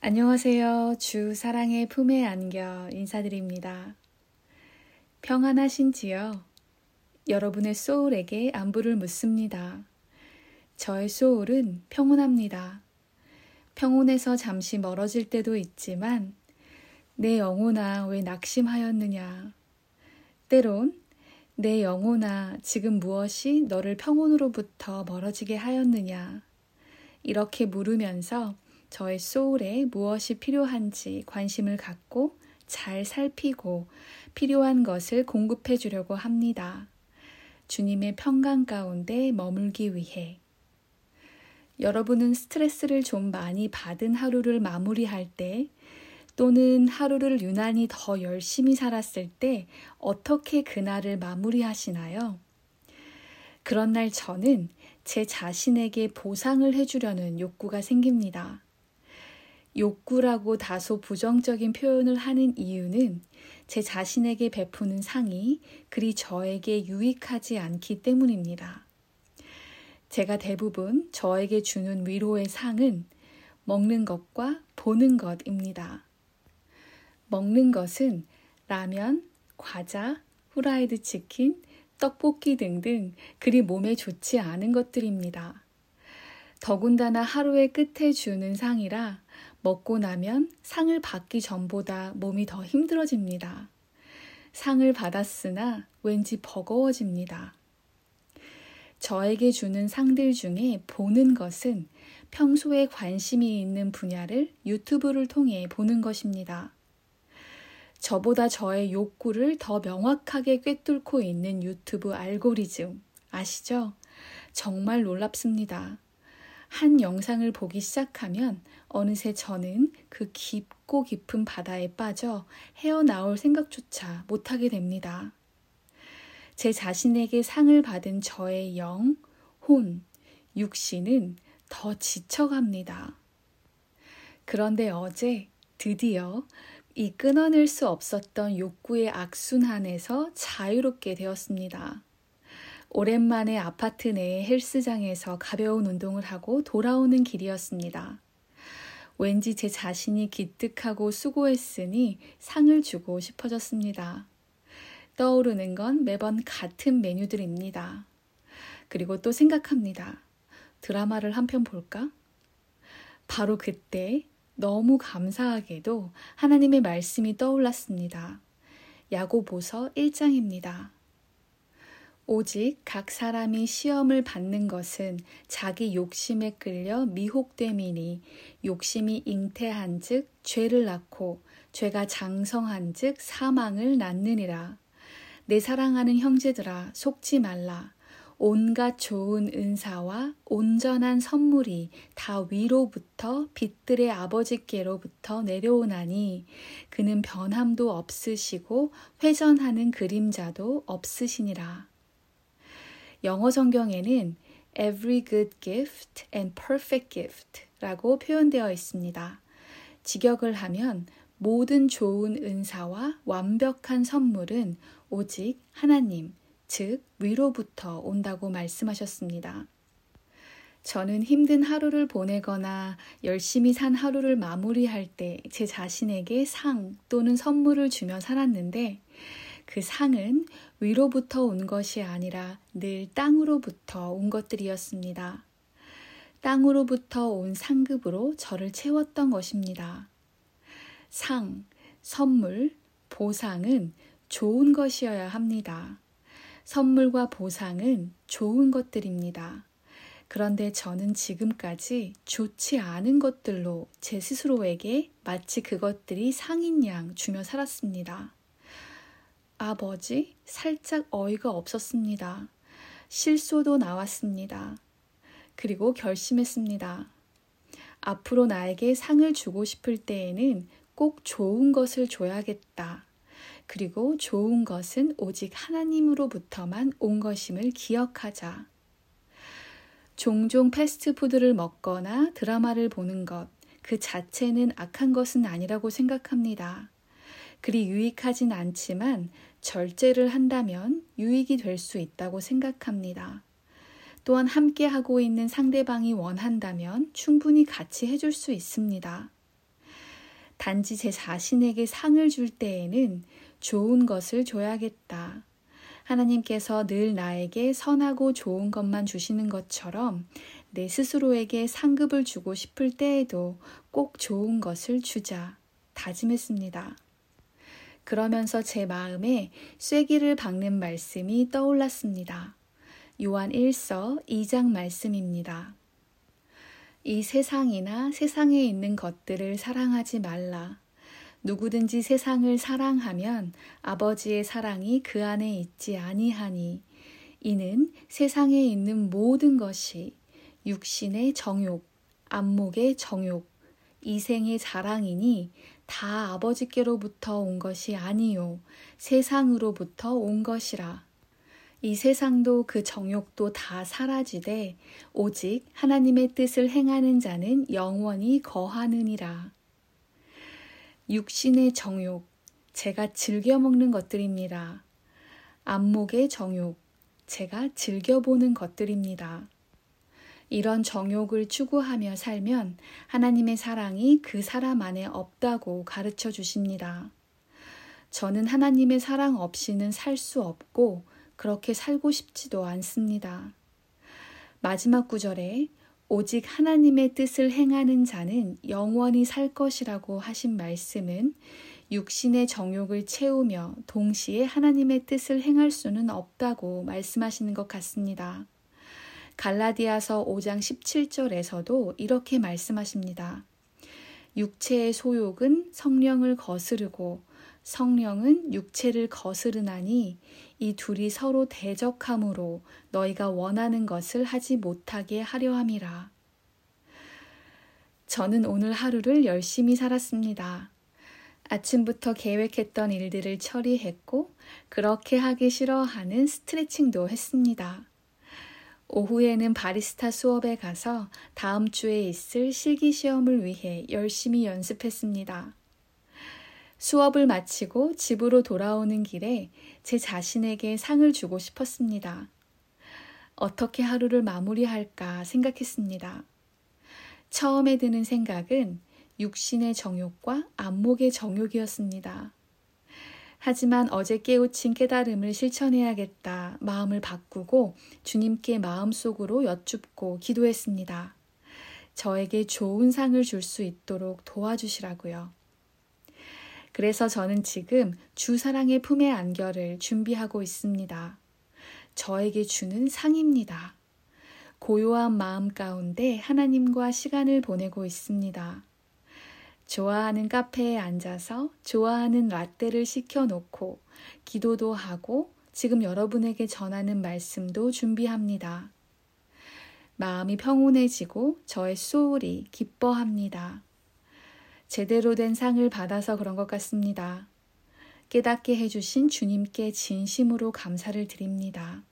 안녕하세요. 주 사랑의 품에 안겨 인사드립니다. 평안하신지요? 여러분의 소울에게 안부를 묻습니다. 저의 소울은 평온합니다. 평온에서 잠시 멀어질 때도 있지만 내 영혼아 왜 낙심하였느냐? 때론 내 영혼아 지금 무엇이 너를 평온으로부터 멀어지게 하였느냐? 이렇게 물으면서 저의 소울에 무엇이 필요한지 관심을 갖고 잘 살피고 필요한 것을 공급해 주려고 합니다. 주님의 평강 가운데 머물기 위해. 여러분은 스트레스를 좀 많이 받은 하루를 마무리할 때 또는 하루를 유난히 더 열심히 살았을 때 어떻게 그날을 마무리하시나요? 그런 날 저는 제 자신에게 보상을 해주려는 욕구가 생깁니다. 욕구라고 다소 부정적인 표현을 하는 이유는 제 자신에게 베푸는 상이 그리 저에게 유익하지 않기 때문입니다. 제가 대부분 저에게 주는 위로의 상은 먹는 것과 보는 것입니다. 먹는 것은 라면, 과자, 후라이드 치킨, 떡볶이 등등 그리 몸에 좋지 않은 것들입니다. 더군다나 하루의 끝에 주는 상이라 먹고 나면 상을 받기 전보다 몸이 더 힘들어집니다. 상을 받았으나 왠지 버거워집니다. 저에게 주는 상들 중에 보는 것은 평소에 관심이 있는 분야를 유튜브를 통해 보는 것입니다. 저보다 저의 욕구를 더 명확하게 꿰뚫고 있는 유튜브 알고리즘 아시죠? 정말 놀랍습니다. 한 영상을 보기 시작하면 어느새 저는 그 깊고 깊은 바다에 빠져 헤어나올 생각조차 못하게 됩니다. 제 자신에게 상을 받은 저의 영, 혼, 육신은 더 지쳐갑니다. 그런데 어제 드디어 이 끊어낼 수 없었던 욕구의 악순환에서 자유롭게 되었습니다. 오랜만에 아파트 내 헬스장에서 가벼운 운동을 하고 돌아오는 길이었습니다. 왠지 제 자신이 기특하고 수고했으니 상을 주고 싶어졌습니다. 떠오르는 건 매번 같은 메뉴들입니다. 그리고 또 생각합니다. 드라마를 한 편 볼까? 바로 그때 너무 감사하게도 하나님의 말씀이 떠올랐습니다. 야고보서 1장입니다. 오직 각 사람이 시험을 받는 것은 자기 욕심에 끌려 미혹됨이니 욕심이 잉태한즉 죄를 낳고 죄가 장성한즉 사망을 낳느니라. 내 사랑하는 형제들아 속지 말라. 온갖 좋은 은사와 온전한 선물이 다 위로부터 빛들의 아버지께로부터 내려오나니 그는 변함도 없으시고 회전하는 그림자도 없으시니라. 영어 성경에는 every good gift and perfect gift 라고 표현되어 있습니다. 직역을 하면 모든 좋은 은사와 완벽한 선물은 오직 하나님, 즉, 위로부터 온다고 말씀하셨습니다. 저는 힘든 하루를 보내거나 열심히 산 하루를 마무리할 때 제 자신에게 상 또는 선물을 주며 살았는데 그 상은 위로부터 온 것이 아니라 늘 땅으로부터 온 것들이었습니다. 땅으로부터 온 상급으로 저를 채웠던 것입니다. 상, 선물, 보상은 좋은 것이어야 합니다. 선물과 보상은 좋은 것들입니다. 그런데 저는 지금까지 좋지 않은 것들로 제 스스로에게 마치 그것들이 상인 양 주며 살았습니다. 아버지, 살짝 어이가 없었습니다. 실소도 나왔습니다. 그리고 결심했습니다. 앞으로 나에게 상을 주고 싶을 때에는 꼭 좋은 것을 줘야겠다. 그리고 좋은 것은 오직 하나님으로부터만 온 것임을 기억하자. 종종 패스트푸드를 먹거나 드라마를 보는 것, 그 자체는 악한 것은 아니라고 생각합니다. 그리 유익하진 않지만 절제를 한다면 유익이 될 수 있다고 생각합니다. 또한 함께 하고 있는 상대방이 원한다면 충분히 같이 해줄 수 있습니다. 단지 제 자신에게 상을 줄 때에는 좋은 것을 줘야겠다. 하나님께서 늘 나에게 선하고 좋은 것만 주시는 것처럼 내 스스로에게 상급을 주고 싶을 때에도 꼭 좋은 것을 주자 다짐했습니다. 그러면서 제 마음에 쐐기를 박는 말씀이 떠올랐습니다. 요한 1서 2장 말씀입니다. 이 세상이나 세상에 있는 것들을 사랑하지 말라. 누구든지 세상을 사랑하면 아버지의 사랑이 그 안에 있지 아니하니 이는 세상에 있는 모든 것이 육신의 정욕, 안목의 정욕, 이생의 자랑이니 다 아버지께로부터 온 것이 아니요 세상으로부터 온 것이라. 이 세상도 그 정욕도 다 사라지되 오직 하나님의 뜻을 행하는 자는 영원히 거하느니라. 육신의 정욕, 제가 즐겨 먹는 것들입니다. 안목의 정욕, 제가 즐겨 보는 것들입니다. 이런 정욕을 추구하며 살면 하나님의 사랑이 그 사람 안에 없다고 가르쳐 주십니다. 저는 하나님의 사랑 없이는 살 수 없고 그렇게 살고 싶지도 않습니다. 마지막 구절에 오직 하나님의 뜻을 행하는 자는 영원히 살 것이라고 하신 말씀은 육신의 정욕을 채우며 동시에 하나님의 뜻을 행할 수는 없다고 말씀하시는 것 같습니다. 갈라디아서 5장 17절에서도 이렇게 말씀하십니다. 육체의 소욕은 성령을 거스르고 성령은 육체를 거스르나니 이 둘이 서로 대적함으로 너희가 원하는 것을 하지 못하게 하려 함이라. 저는 오늘 하루를 열심히 살았습니다. 아침부터 계획했던 일들을 처리했고, 그렇게 하기 싫어하는 스트레칭도 했습니다. 오후에는 바리스타 수업에 가서 다음 주에 있을 실기 시험을 위해 열심히 연습했습니다. 수업을 마치고 집으로 돌아오는 길에 제 자신에게 상을 주고 싶었습니다. 어떻게 하루를 마무리할까 생각했습니다. 처음에 드는 생각은 육신의 정욕과 안목의 정욕이었습니다. 하지만 어제 깨우친 깨달음을 실천해야겠다 마음을 바꾸고 주님께 마음속으로 여쭙고 기도했습니다. 저에게 좋은 상을 줄 수 있도록 도와주시라고요. 그래서 저는 지금 주사랑의 품의 안결을 준비하고 있습니다. 저에게 주는 상입니다. 고요한 마음 가운데 하나님과 시간을 보내고 있습니다. 좋아하는 카페에 앉아서 좋아하는 라떼를 시켜놓고 기도도 하고 지금 여러분에게 전하는 말씀도 준비합니다. 마음이 평온해지고 저의 소울이 기뻐합니다. 제대로 된 상을 받아서 그런 것 같습니다. 깨닫게 해주신 주님께 진심으로 감사를 드립니다.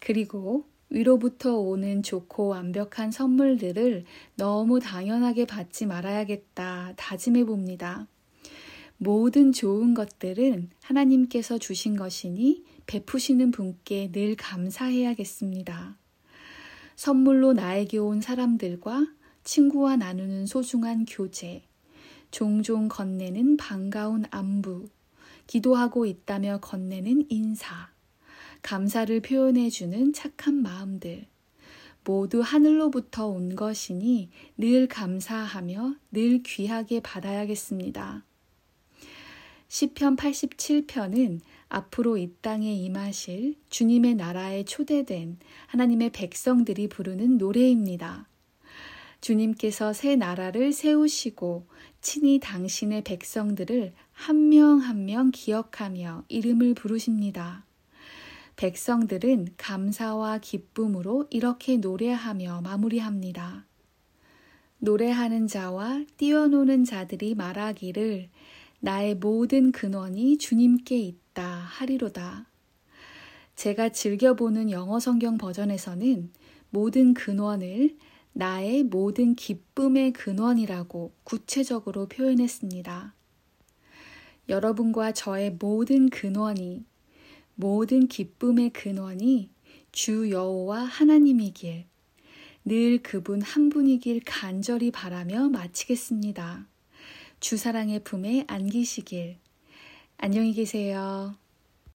그리고 위로부터 오는 좋고 완벽한 선물들을 너무 당연하게 받지 말아야겠다 다짐해 봅니다. 모든 좋은 것들은 하나님께서 주신 것이니 베푸시는 분께 늘 감사해야겠습니다. 선물로 나에게 온 사람들과 친구와 나누는 소중한 교제, 종종 건네는 반가운 안부, 기도하고 있다며 건네는 인사, 감사를 표현해주는 착한 마음들, 모두 하늘로부터 온 것이니 늘 감사하며 늘 귀하게 받아야겠습니다. 시편 87편은 앞으로 이 땅에 임하실 주님의 나라에 초대된 하나님의 백성들이 부르는 노래입니다. 주님께서 새 나라를 세우시고 친히 당신의 백성들을 한 명 한명 기억하며 이름을 부르십니다. 백성들은 감사와 기쁨으로 이렇게 노래하며 마무리합니다. 노래하는 자와 뛰어노는 자들이 말하기를 나의 모든 근원이 주님께 있다 하리로다. 제가 즐겨보는 영어 성경 버전에서는 모든 근원을 나의 모든 기쁨의 근원이라고 구체적으로 표현했습니다. 여러분과 저의 모든 근원이, 모든 기쁨의 근원이 주 여호와 하나님이길, 늘 그분 한 분이길 간절히 바라며 마치겠습니다. 주사랑의 품에 안기시길. 안녕히 계세요.